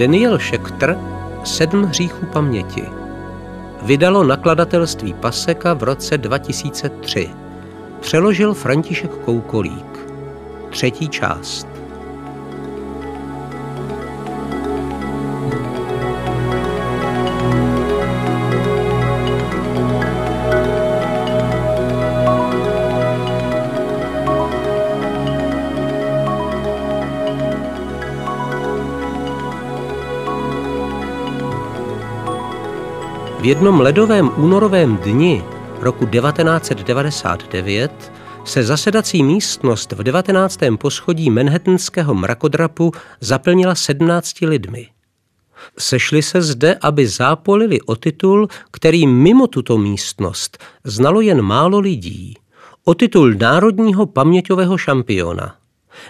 Daniel Schechter Sedm hříchů paměti vydalo nakladatelství Paseka v roce 2003. Přeložil František Koukolík. Třetí část. Jednom ledovém únorovém dni roku 1999 se zasedací místnost v 19. poschodí manhattanského mrakodrapu zaplnila 17 lidmi. Sešli se zde, aby zápolili o titul, který mimo tuto místnost znalo jen málo lidí. O titul národního paměťového šampiona –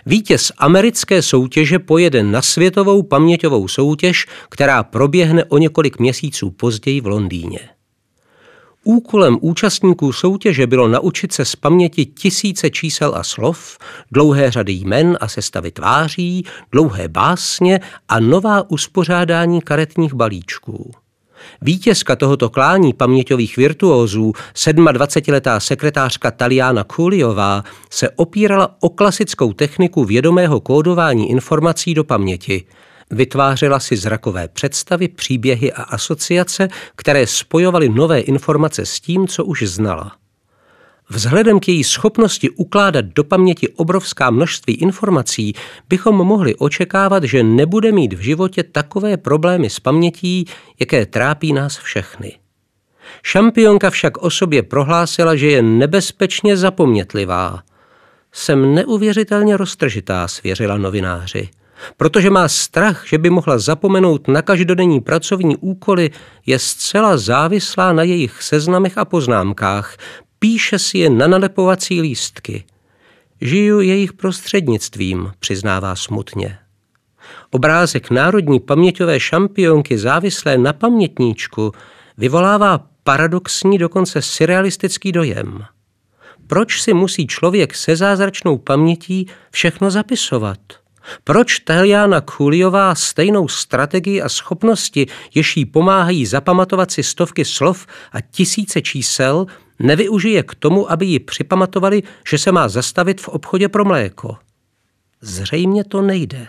Vítěz americké soutěže pojede na světovou paměťovou soutěž, která proběhne o několik měsíců později v Londýně. Úkolem účastníků soutěže bylo naučit se z paměti tisíce čísel a slov, dlouhé řady jmen a sestavy tváří, dlouhé básně a nová uspořádání karetních balíčků. Vítězka tohoto klání paměťových virtuózů, 27-letá sekretářka Taliana Kuliová, se opírala o klasickou techniku vědomého kódování informací do paměti. Vytvářela si zrakové představy, příběhy a asociace, které spojovaly nové informace s tím, co už znala. Vzhledem k její schopnosti ukládat do paměti obrovská množství informací bychom mohli očekávat, že nebude mít v životě takové problémy s pamětí, jaké trápí nás všechny. Šampionka však o sobě prohlásila, že je nebezpečně zapomnětlivá. Jsem neuvěřitelně roztržitá, svěřila novináři. Protože má strach, že by mohla zapomenout na každodenní pracovní úkoly, je zcela závislá na jejich seznamech a poznámkách, píše si je na nalepovací lístky. Žiju jejich prostřednictvím, přiznává smutně. Obrázek národní paměťové šampionky závislé na pamětníčku vyvolává paradoxní, dokonce surrealistický dojem. Proč si musí člověk se zázračnou pamětí všechno zapisovat? Proč Teliana Kuliová stejnou strategii a schopnosti, jež jí pomáhají zapamatovat si stovky slov a tisíce čísel, nevyužije k tomu, aby ji připamatovali, že se má zastavit v obchodě pro mléko. Zřejmě to nejde.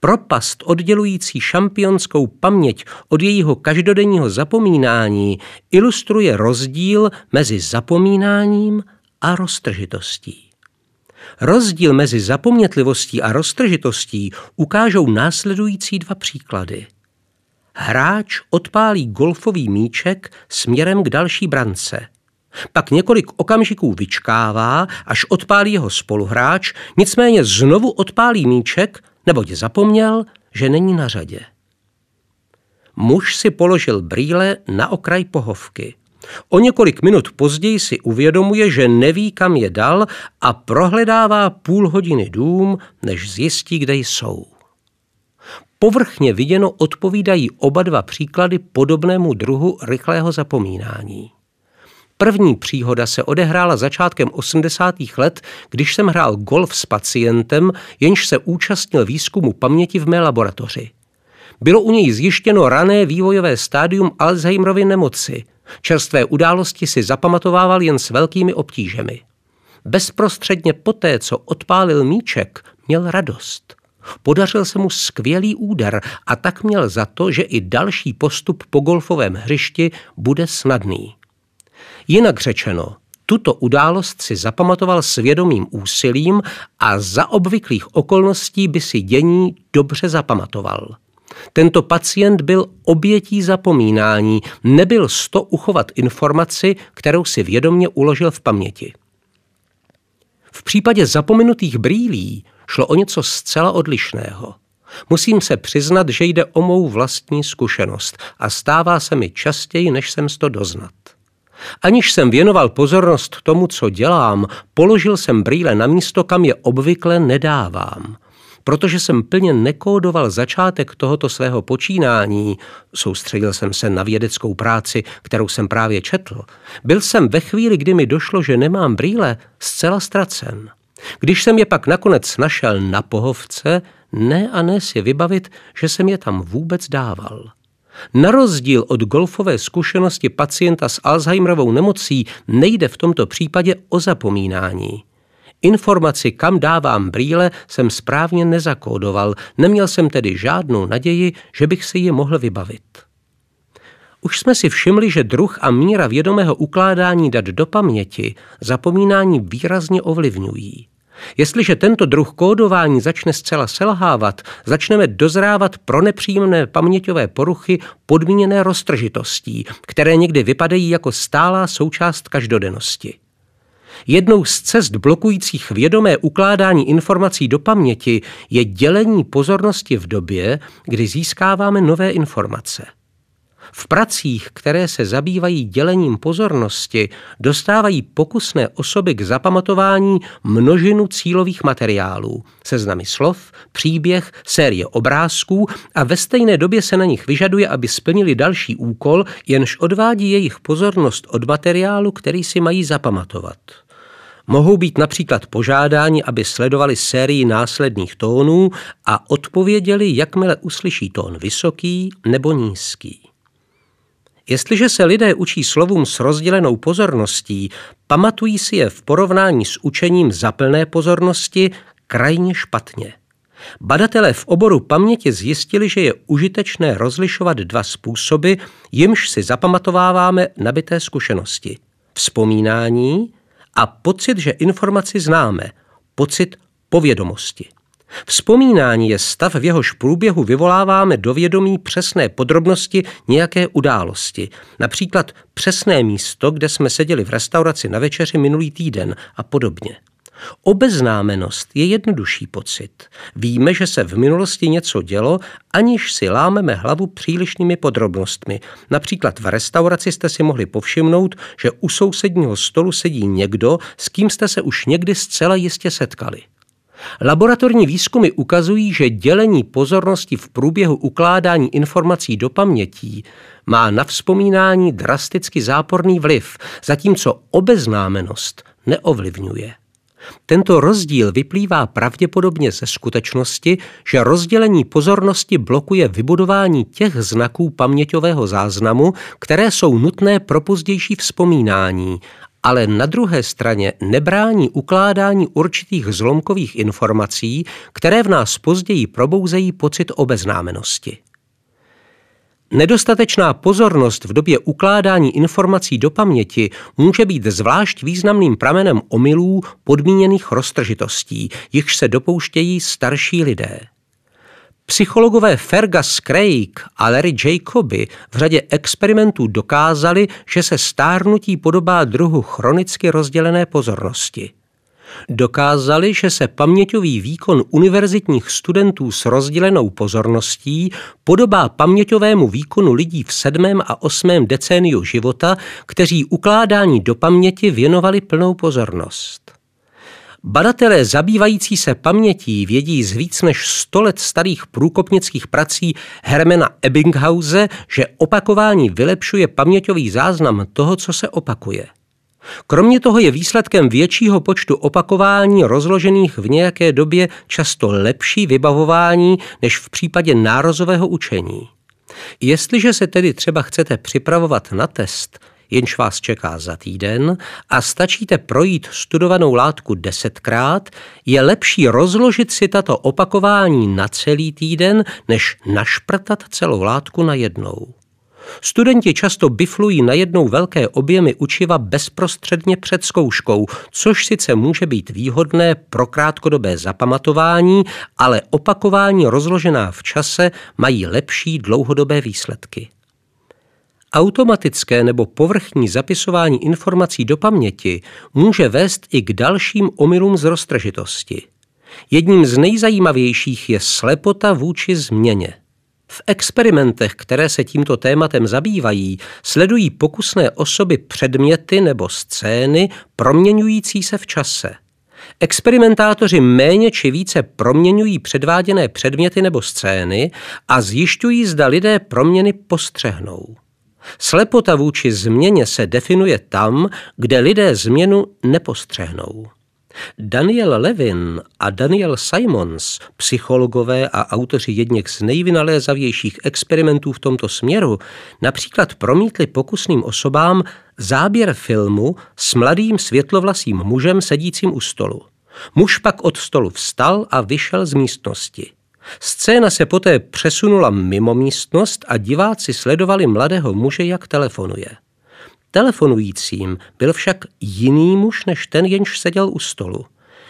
Propast oddělující šampionskou paměť od jejího každodenního zapomínání ilustruje rozdíl mezi zapomínáním a roztržitostí. Rozdíl mezi zapomnětlivostí a roztržitostí ukážou následující dva příklady. Hráč odpálí golfový míček směrem k další brance – pak několik okamžiků vyčkává, až odpálí jeho spoluhráč, nicméně znovu odpálí míček, neboť zapomněl, že není na řadě. Muž si položil brýle na okraj pohovky. O několik minut později si uvědomuje, že neví, kam je dal a prohledává půl hodiny dům, než zjistí, kde jsou. Povrchně viděno odpovídají oba dva příklady podobnému druhu rychlého zapomínání. První příhoda se odehrála začátkem 80. let, když jsem hrál golf s pacientem, jenž se účastnil výzkumu paměti v mé laboratoři. Bylo u něj zjištěno rané vývojové stádium Alzheimerovy nemoci. Čerstvé události si zapamatovával jen s velkými obtížemi. Bezprostředně poté, co odpálil míček, měl radost. Podařil se mu skvělý úder a tak měl za to, že i další postup po golfovém hřišti bude snadný. Jinak řečeno, tuto událost si zapamatoval svědomým úsilím a za obvyklých okolností by si dění dobře zapamatoval. Tento pacient byl obětí zapomínání, nebyl sto uchovat informaci, kterou si vědomně uložil v paměti. V případě zapomenutých brýlí šlo o něco zcela odlišného. Musím se přiznat, že jde o mou vlastní zkušenost a stává se mi častěji, než jsem to doznat. Aniž jsem věnoval pozornost tomu, co dělám, položil jsem brýle na místo, kam je obvykle nedávám. Protože jsem plně nekódoval začátek tohoto svého počínání, soustředil jsem se na vědeckou práci, kterou jsem právě četl, byl jsem ve chvíli, kdy mi došlo, že nemám brýle, zcela ztracen. Když jsem je pak nakonec našel na pohovce, ne a ne si vybavit, že jsem je tam vůbec dával. Na rozdíl od golfové zkušenosti pacienta s Alzheimerovou nemocí nejde v tomto případě o zapomínání. Informaci, kam dávám brýle, jsem správně nezakódoval, neměl jsem tedy žádnou naději, že bych si je mohl vybavit. Už jsme si všimli, že druh a míra vědomého ukládání dat do paměti zapomínání výrazně ovlivňují. Jestliže tento druh kódování začne zcela selhávat, začneme dozrávat pro nepříjemné paměťové poruchy podmíněné roztržitostí, které někdy vypadají jako stálá součást každodennosti. Jednou z cest blokujících vědomé ukládání informací do paměti je dělení pozornosti v době, kdy získáváme nové informace. V pracích, které se zabývají dělením pozornosti, dostávají pokusné osoby k zapamatování množinu cílových materiálů, seznamy slov, příběh, série obrázků a ve stejné době se na nich vyžaduje, aby splnili další úkol, jenž odvádí jejich pozornost od materiálu, který si mají zapamatovat. Mohou být například požádáni, aby sledovali sérii následných tónů a odpověděli, jakmile uslyší tón vysoký nebo nízký. Jestliže se lidé učí slovům s rozdělenou pozorností, pamatují si je v porovnání s učením za plné pozornosti krajně špatně. Badatelé v oboru paměti zjistili, že je užitečné rozlišovat dva způsoby, jimž si zapamatováváme nabité zkušenosti. Vzpomínání a pocit, že informaci známe, pocit povědomosti. Vzpomínání je stav, v jehož průběhu vyvoláváme do vědomí přesné podrobnosti nějaké události. Například přesné místo, kde jsme seděli v restauraci na večeři minulý týden a podobně. Obeznámenost je jednodušší pocit. Víme, že se v minulosti něco dělo, aniž si lámeme hlavu přílišnými podrobnostmi. Například v restauraci jste si mohli povšimnout, že u sousedního stolu sedí někdo, s kým jste se už někdy zcela jistě setkali. Laboratorní výzkumy ukazují, že dělení pozornosti v průběhu ukládání informací do pamětí má na vzpomínání drasticky záporný vliv, zatímco obeznámenost neovlivňuje. Tento rozdíl vyplývá pravděpodobně ze skutečnosti, že rozdělení pozornosti blokuje vybudování těch znaků paměťového záznamu, které jsou nutné pro pozdější vzpomínání ale na druhé straně nebrání ukládání určitých zlomkových informací, které v nás později probouzejí pocit obeznámenosti. Nedostatečná pozornost v době ukládání informací do paměti může být zvlášť významným pramenem omylů podmíněných roztržitostí, jichž se dopouštějí starší lidé. Psychologové Fergus Craig a Larry Jacoby v řadě experimentů dokázali, že se stárnutí podobá druhu chronicky rozdělené pozornosti. Dokázali, že se paměťový výkon univerzitních studentů s rozdělenou pozorností podobá paměťovému výkonu lidí v sedmém a osmém decéniu života, kteří ukládání do paměti věnovali plnou pozornost. Badatelé zabývající se pamětí vědí z víc než 100 let starých průkopnických prací Hermana Ebbinghause, že opakování vylepšuje paměťový záznam toho, co se opakuje. Kromě toho je výsledkem většího počtu opakování rozložených v nějaké době často lepší vybavování než v případě nározového učení. Jestliže se tedy třeba chcete připravovat na test, jenž vás čeká za týden a stačíte projít studovanou látku desetkrát, je lepší rozložit si tato opakování na celý týden, než našprtat celou látku na jednou. Studenti často biflují na jednou velké objemy učiva bezprostředně před zkouškou, což sice může být výhodné pro krátkodobé zapamatování, ale opakování rozložená v čase mají lepší dlouhodobé výsledky. Automatické nebo povrchní zapisování informací do paměti může vést i k dalším omylům z roztržitosti. Jedním z nejzajímavějších je slepota vůči změně. V experimentech, které se tímto tématem zabývají, sledují pokusné osoby předměty nebo scény proměňující se v čase. Experimentátoři méně či více proměňují předváděné předměty nebo scény a zjišťují, zda lidé proměny postřehnou. Slepota vůči změně se definuje tam, kde lidé změnu nepostřehnou. Daniel Levin a Daniel Simons, psychologové a autoři jedněch z nejvynalézavějších experimentů v tomto směru, například promítli pokusným osobám záběr filmu s mladým světlovlasým mužem sedícím u stolu. Muž pak od stolu vstal a vyšel z místnosti. Scéna se poté přesunula mimo místnost a diváci sledovali mladého muže, jak telefonuje. Telefonujícím byl však jiný muž než ten, jenž seděl u stolu.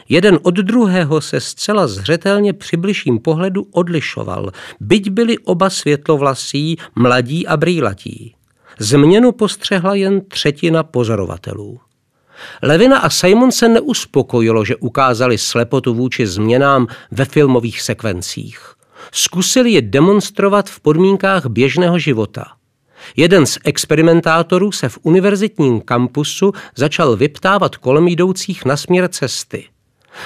Jeden od druhého se zcela zřetelně při bližším pohledu odlišoval, byť byli oba světlovlasí, mladí a brýlatí. Změnu postřehla jen třetina pozorovatelů. Levina a Simon se neuspokojilo, že ukázali slepotu vůči změnám ve filmových sekvencích. Zkusili je demonstrovat v podmínkách běžného života – Jeden z experimentátorů se v univerzitním kampusu začal vyptávat kolem jdoucích na směr cesty.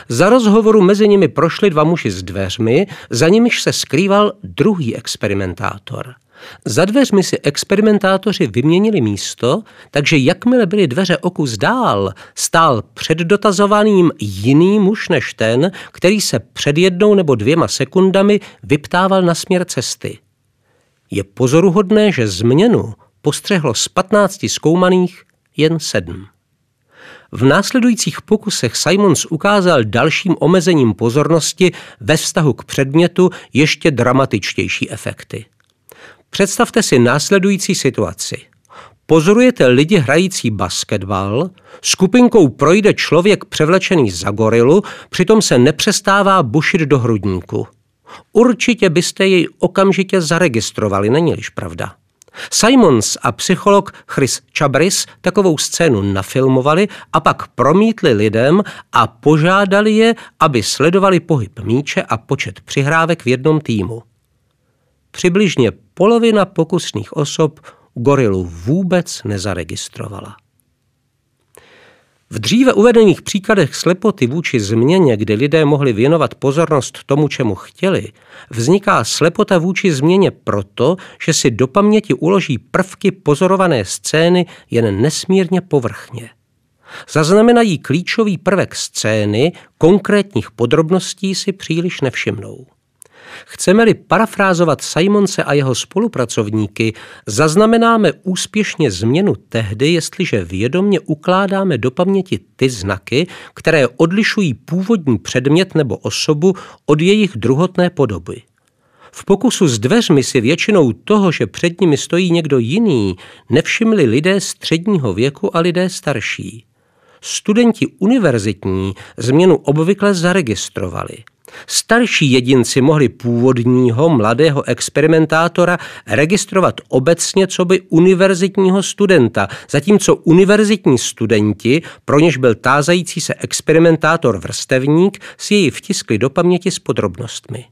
Za rozhovoru mezi nimi prošli dva muži s dveřmi, za nimiž se skrýval druhý experimentátor. Za dveřmi si experimentátoři vyměnili místo, takže jakmile byly dveře o kus dál, stál před dotazovaným jiný muž než ten, který se před jednou nebo dvěma sekundami vyptával na směr cesty. Je pozoruhodné, že změnu postřehlo z 15 zkoumaných jen sedm. V následujících pokusech Simons ukázal dalším omezením pozornosti ve vztahu k předmětu ještě dramatičtější efekty. Představte si následující situaci. Pozorujete lidi hrající basketbal, skupinkou projde člověk převlečený za gorilu, přitom se nepřestává bušit do hrudníku – Určitě byste jej okamžitě zaregistrovali, není-liž pravda. Simons a psycholog Chris Chabris takovou scénu nafilmovali a pak promítli lidem a požádali je, aby sledovali pohyb míče a počet přihrávek v jednom týmu. Přibližně polovina pokusných osob gorilu vůbec nezaregistrovala. V dříve uvedených příkladech slepoty vůči změně, kdy lidé mohli věnovat pozornost tomu, čemu chtěli, vzniká slepota vůči změně proto, že si do paměti uloží prvky pozorované scény jen nesmírně povrchně. Zaznamenají klíčový prvek scény, konkrétních podrobností si příliš nevšimnou. Chceme-li parafrázovat Simonse a jeho spolupracovníky, zaznamenáme úspěšně změnu tehdy, jestliže vědomně ukládáme do paměti ty znaky, které odlišují původní předmět nebo osobu od jejich druhotné podoby. V pokusu s dveřmi si většinou toho, že před nimi stojí někdo jiný, nevšimli lidé středního věku a lidé starší. Studenti univerzitní změnu obvykle zaregistrovali – Starší jedinci mohli původního mladého experimentátora registrovat obecně co by univerzitního studenta, zatímco univerzitní studenti, pro něž byl tázající se experimentátor vrstevník, si jej vtiskli do paměti s podrobnostmi.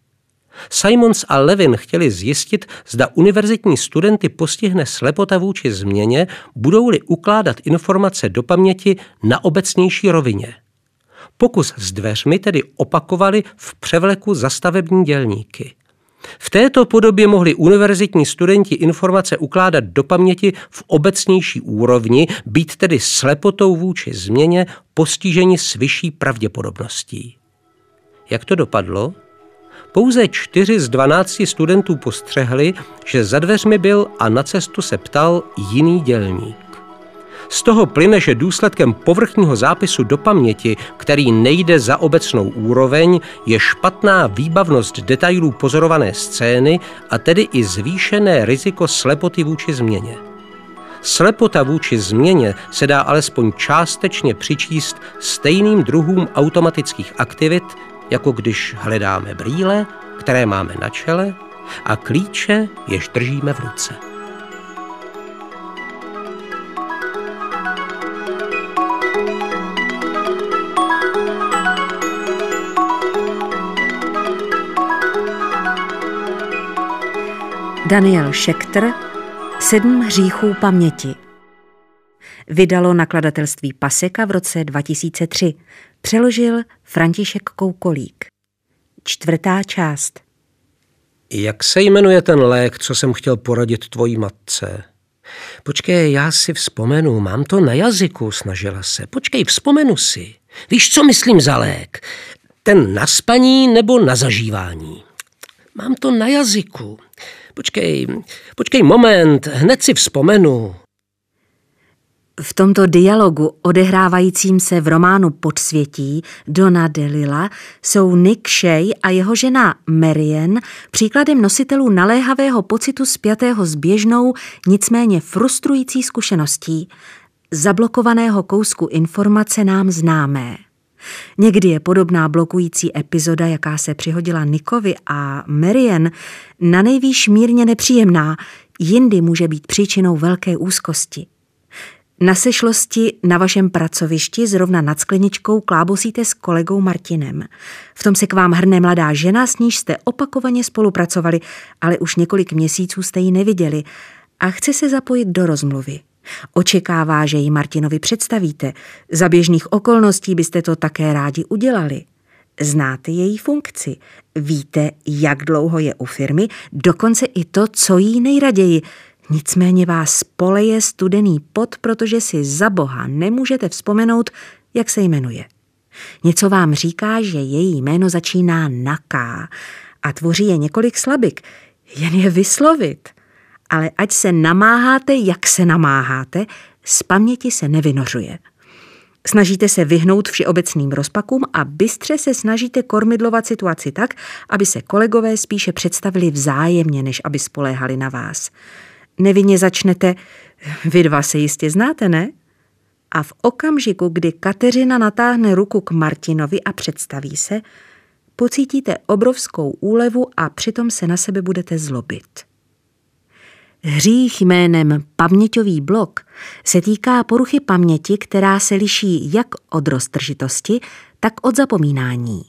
Simons a Levin chtěli zjistit, zda univerzitní studenty postihne slepota vůči změně, budou-li ukládat informace do paměti na obecnější rovině – Pokus s dveřmi tedy opakovali v převleku za stavební dělníky. V této podobě mohli univerzitní studenti informace ukládat do paměti v obecnější úrovni, být tedy slepotou vůči změně postiženi s vyšší pravděpodobností. Jak to dopadlo? Pouze čtyři z dvanácti studentů postřehli, že za dveřmi byl a na cestu se ptal jiný dělník. Z toho plyne, že důsledkem povrchního zápisu do paměti, který nejde za obecnou úroveň, je špatná výbavnost detailů pozorované scény a tedy i zvýšené riziko slepoty vůči změně. Slepota vůči změně se dá alespoň částečně přičíst stejným druhům automatických aktivit, jako když hledáme brýle, které máme na čele, a klíče, jež držíme v ruce. Daniel Šektr Sedm hříchů paměti Vydalo nakladatelství Paseka v roce 2003. Přeložil František Koukolík. Čtvrtá část. Jak se jmenuje ten lék, co jsem chtěl poradit tvojí matce? Počkej, já si vzpomenu, mám to na jazyku, snažila se. Počkej, vzpomenu si. Víš, co myslím za lék? Ten na spaní nebo na zažívání? Mám to na jazyku. Počkej, počkej moment, hned si vzpomenu. V tomto dialogu odehrávajícím se v románu Podsvětí Dona Delila jsou Nick Shea a jeho žena Marian příkladem nositelů naléhavého pocitu spjatého s běžnou, nicméně frustrující zkušeností, zablokovaného kousku informace nám známé. Někdy je podobná blokující epizoda, jaká se přihodila Nikovi a Marian, na nejvýš mírně nepříjemná, jindy může být příčinou velké úzkosti. Na sešlosti na vašem pracovišti zrovna nad skleničkou klábosíte s kolegou Martinem. V tom se k vám hrne mladá žena, s níž jste opakovaně spolupracovali, ale už několik měsíců jste ji neviděli a chce se zapojit do rozmluvy. Očekává, že ji Martinovi představíte. Za běžných okolností byste to také rádi udělali. Znáte její funkci, víte, jak dlouho je u firmy, dokonce i to, co jí nejraději – Nicméně vás poleje studený pot, protože si za boha nemůžete vzpomenout, jak se jmenuje. Něco vám říká, že její jméno začíná na K a tvoří je několik slabik, jen je vyslovit. Ale ať se namáháte, jak se namáháte, z paměti se nevynořuje. Snažíte se vyhnout všeobecným rozpakům a bystře se snažíte kormidlovat situaci tak, aby se kolegové spíše představili vzájemně, než aby spoléhali na vás nevinně začnete, vy dva se jistě znáte, ne? A v okamžiku, kdy Kateřina natáhne ruku k Martinovi a představí se, pocítíte obrovskou úlevu a přitom se na sebe budete zlobit. Hřích jménem paměťový blok se týká poruchy paměti, která se liší jak od roztržitosti, tak od zapomínání.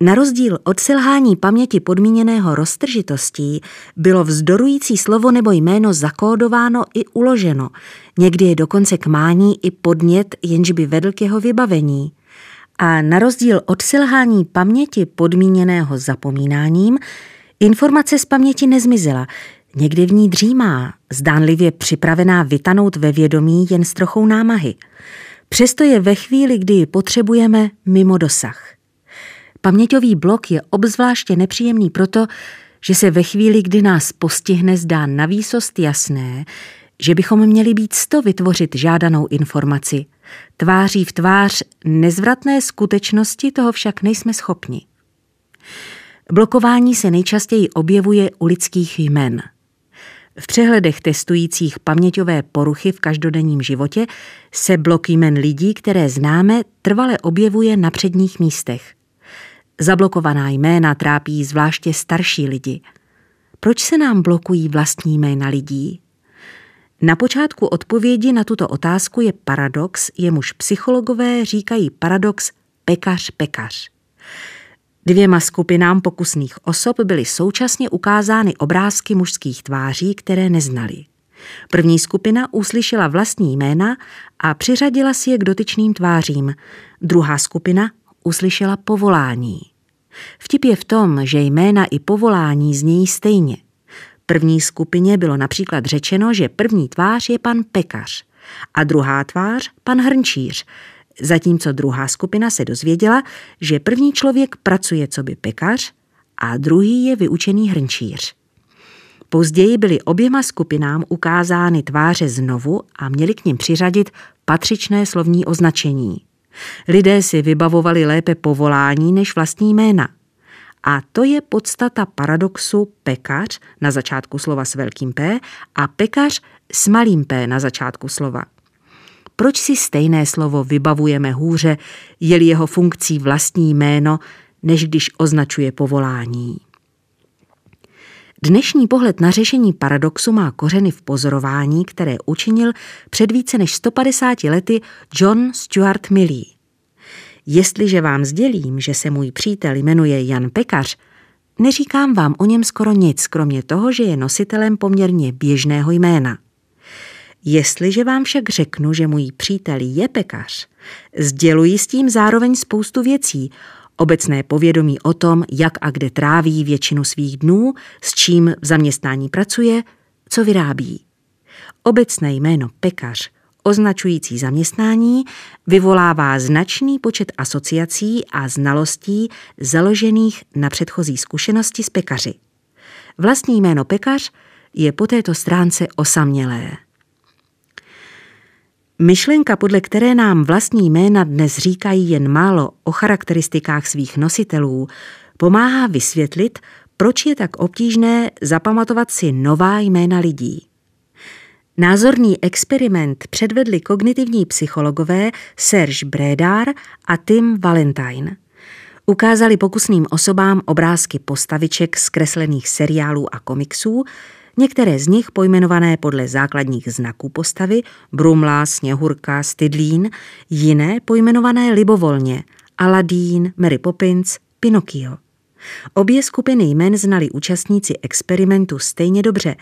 Na rozdíl od selhání paměti podmíněného roztržitostí bylo vzdorující slovo nebo jméno zakódováno i uloženo. Někdy je dokonce k mání i podnět, jenž by vedl k jeho vybavení. A na rozdíl od selhání paměti podmíněného zapomínáním, informace z paměti nezmizela, někdy v ní dřímá, zdánlivě připravená vytanout ve vědomí jen s trochou námahy. Přesto je ve chvíli, kdy ji potřebujeme, mimo dosah. Paměťový blok je obzvláště nepříjemný proto, že se ve chvíli, kdy nás postihne, zdá na výsost jasné, že bychom měli být sto vytvořit žádanou informaci. Tváří v tvář nezvratné skutečnosti toho však nejsme schopni. Blokování se nejčastěji objevuje u lidských jmen. V přehledech testujících paměťové poruchy v každodenním životě se blok jmen lidí, které známe, trvale objevuje na předních místech. Zablokovaná jména trápí zvláště starší lidi. Proč se nám blokují vlastní jména lidí? Na počátku odpovědi na tuto otázku je paradox, jemuž psychologové říkají paradox pekař-pekař. Dvěma skupinám pokusných osob byly současně ukázány obrázky mužských tváří, které neznali. První skupina uslyšela vlastní jména a přiřadila si je k dotyčným tvářím. Druhá skupina uslyšela povolání. Vtip je v tom, že jména i povolání znějí stejně. První skupině bylo například řečeno, že první tvář je pan pekař a druhá tvář pan hrnčíř, zatímco druhá skupina se dozvěděla, že první člověk pracuje co by pekař a druhý je vyučený hrnčíř. Později byly oběma skupinám ukázány tváře znovu a měli k nim přiřadit patřičné slovní označení. Lidé si vybavovali lépe povolání než vlastní jména. A to je podstata paradoxu pekař na začátku slova s velkým P a pekař s malým P na začátku slova. Proč si stejné slovo vybavujeme hůře, je jeho funkcí vlastní jméno, než když označuje povolání? Dnešní pohled na řešení paradoxu má kořeny v pozorování, které učinil před více než 150 lety John Stuart Mill. Jestliže vám sdělím, že se můj přítel jmenuje Jan Pekař, neříkám vám o něm skoro nic, kromě toho, že je nositelem poměrně běžného jména. Jestliže vám však řeknu, že můj přítel je pekař, sděluji s tím zároveň spoustu věcí, obecné povědomí o tom, jak a kde tráví většinu svých dnů, s čím v zaměstnání pracuje, co vyrábí. Obecné jméno pekař označující zaměstnání, vyvolává značný počet asociací a znalostí založených na předchozí zkušenosti s pekaři. Vlastní jméno pekař je po této stránce osamělé. Myšlenka, podle které nám vlastní jména dnes říkají jen málo o charakteristikách svých nositelů, pomáhá vysvětlit, proč je tak obtížné zapamatovat si nová jména lidí. Názorný experiment předvedli kognitivní psychologové Serge Brédár a Tim Valentine. Ukázali pokusným osobám obrázky postaviček z kreslených seriálů a komiksů, některé z nich pojmenované podle základních znaků postavy, Brumla, Sněhurka, Stydlín, jiné pojmenované libovolně, Aladín, Mary Poppins, Pinocchio. Obě skupiny jmen znali účastníci experimentu stejně dobře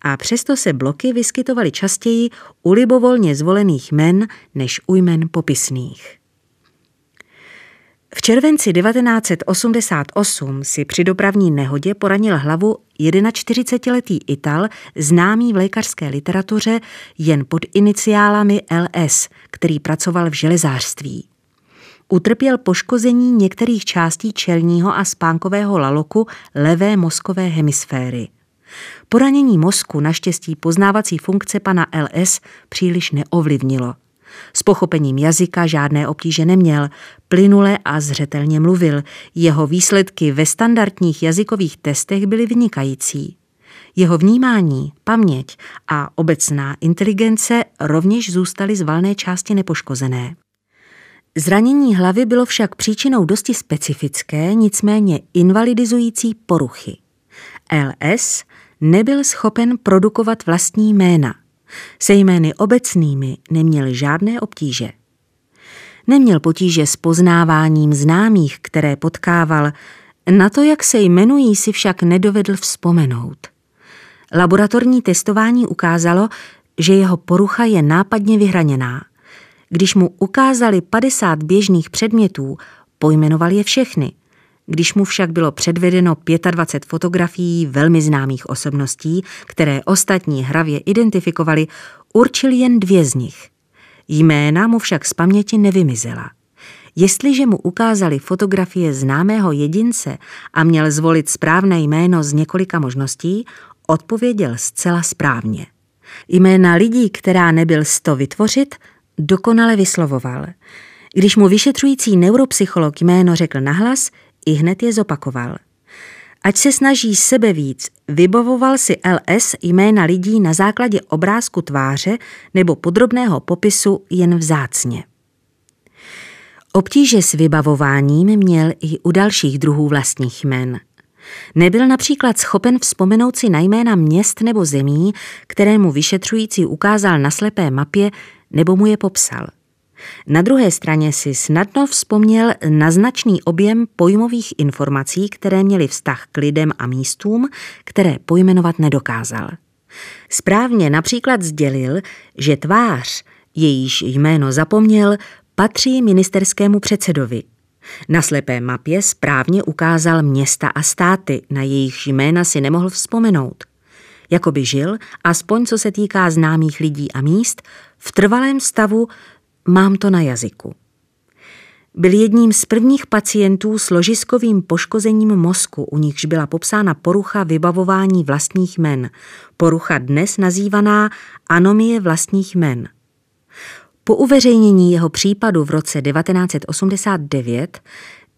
a přesto se bloky vyskytovaly častěji u libovolně zvolených men než u jmen popisných. V červenci 1988 si při dopravní nehodě poranil hlavu 41-letý Ital, známý v lékařské literatuře jen pod iniciálami LS, který pracoval v železářství. Utrpěl poškození některých částí čelního a spánkového laloku levé mozkové hemisféry. Poranění mozku naštěstí poznávací funkce pana LS příliš neovlivnilo. S pochopením jazyka žádné obtíže neměl, plynule a zřetelně mluvil. Jeho výsledky ve standardních jazykových testech byly vynikající. Jeho vnímání, paměť a obecná inteligence rovněž zůstaly z valné části nepoškozené. Zranění hlavy bylo však příčinou dosti specifické, nicméně invalidizující poruchy. LS nebyl schopen produkovat vlastní jména. Se jmény obecnými neměl žádné obtíže. Neměl potíže s poznáváním známých, které potkával, na to, jak se jmenují, si však nedovedl vzpomenout. Laboratorní testování ukázalo, že jeho porucha je nápadně vyhraněná. Když mu ukázali 50 běžných předmětů, pojmenoval je všechny. Když mu však bylo předvedeno 25 fotografií velmi známých osobností, které ostatní hravě identifikovali, určil jen dvě z nich. Jména mu však z paměti nevymizela. Jestliže mu ukázali fotografie známého jedince a měl zvolit správné jméno z několika možností, odpověděl zcela správně. Jména lidí, která nebyl sto vytvořit, dokonale vyslovoval. Když mu vyšetřující neuropsycholog jméno řekl nahlas, i hned je zopakoval. Ať se snaží sebe víc, vybavoval si LS jména lidí na základě obrázku tváře nebo podrobného popisu jen vzácně. Obtíže s vybavováním měl i u dalších druhů vlastních jmen. Nebyl například schopen vzpomenout si na jména měst nebo zemí, kterému vyšetřující ukázal na slepé mapě nebo mu je popsal. Na druhé straně si snadno vzpomněl na značný objem pojmových informací, které měly vztah k lidem a místům, které pojmenovat nedokázal. Správně například sdělil, že tvář, jejíž jméno zapomněl, patří ministerskému předsedovi. Na slepé mapě správně ukázal města a státy, na jejich jména si nemohl vzpomenout. Jakoby žil, aspoň co se týká známých lidí a míst, v trvalém stavu Mám to na jazyku. Byl jedním z prvních pacientů s ložiskovým poškozením mozku, u nichž byla popsána porucha vybavování vlastních men, porucha dnes nazývaná anomie vlastních men. Po uveřejnění jeho případu v roce 1989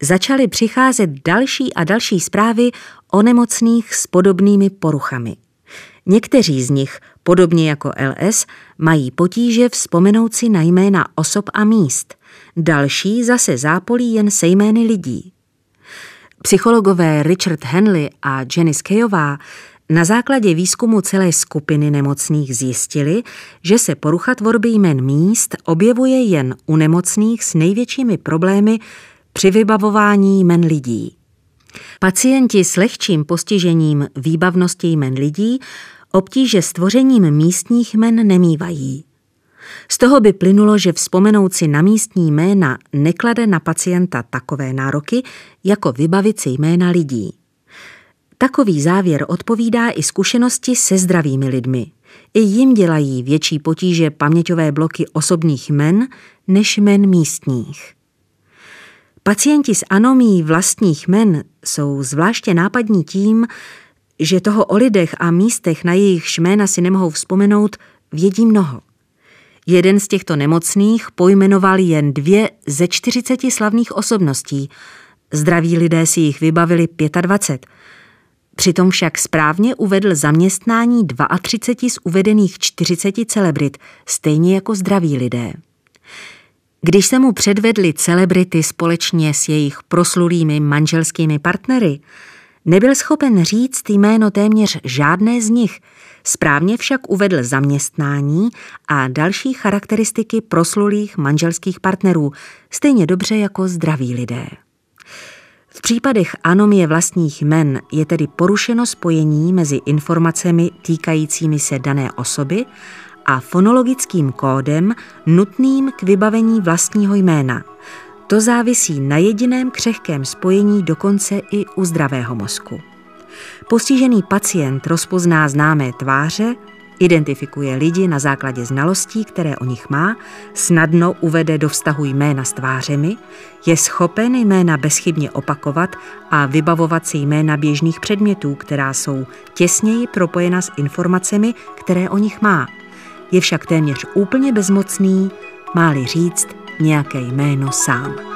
začaly přicházet další a další zprávy o nemocných s podobnými poruchami. Někteří z nich, podobně jako LS, mají potíže vzpomenout si na jména osob a míst. Další zase zápolí jen se jmény lidí. Psychologové Richard Henley a Jenny Skejová na základě výzkumu celé skupiny nemocných zjistili, že se porucha tvorby jmen míst objevuje jen u nemocných s největšími problémy při vybavování jmen lidí. Pacienti s lehčím postižením výbavnosti jmen lidí obtíže s místních jmen nemývají. Z toho by plynulo, že vzpomenout si na místní jména neklade na pacienta takové nároky, jako vybavit si jména lidí. Takový závěr odpovídá i zkušenosti se zdravými lidmi. I jim dělají větší potíže paměťové bloky osobních men než men místních. Pacienti s anomí vlastních men jsou zvláště nápadní tím, že toho o lidech a místech, na jejich jména si nemohou vzpomenout, vědí mnoho. Jeden z těchto nemocných pojmenoval jen dvě ze 40 slavných osobností. Zdraví lidé si jich vybavili 25. Přitom však správně uvedl zaměstnání 32 z uvedených 40 celebrit, stejně jako zdraví lidé. Když se mu předvedli celebrity společně s jejich proslulými manželskými partnery, nebyl schopen říct jméno téměř žádné z nich, správně však uvedl zaměstnání a další charakteristiky proslulých manželských partnerů, stejně dobře jako zdraví lidé. V případech anomie vlastních men je tedy porušeno spojení mezi informacemi týkajícími se dané osoby a fonologickým kódem nutným k vybavení vlastního jména. To závisí na jediném křehkém spojení dokonce i u zdravého mozku. Postižený pacient rozpozná známé tváře, identifikuje lidi na základě znalostí, které o nich má, snadno uvede do vztahu jména s tvářemi, je schopen jména bezchybně opakovat a vybavovat si jména běžných předmětů, která jsou těsněji propojena s informacemi, které o nich má – je však téměř úplně bezmocný, máli říct nějaké jméno sám.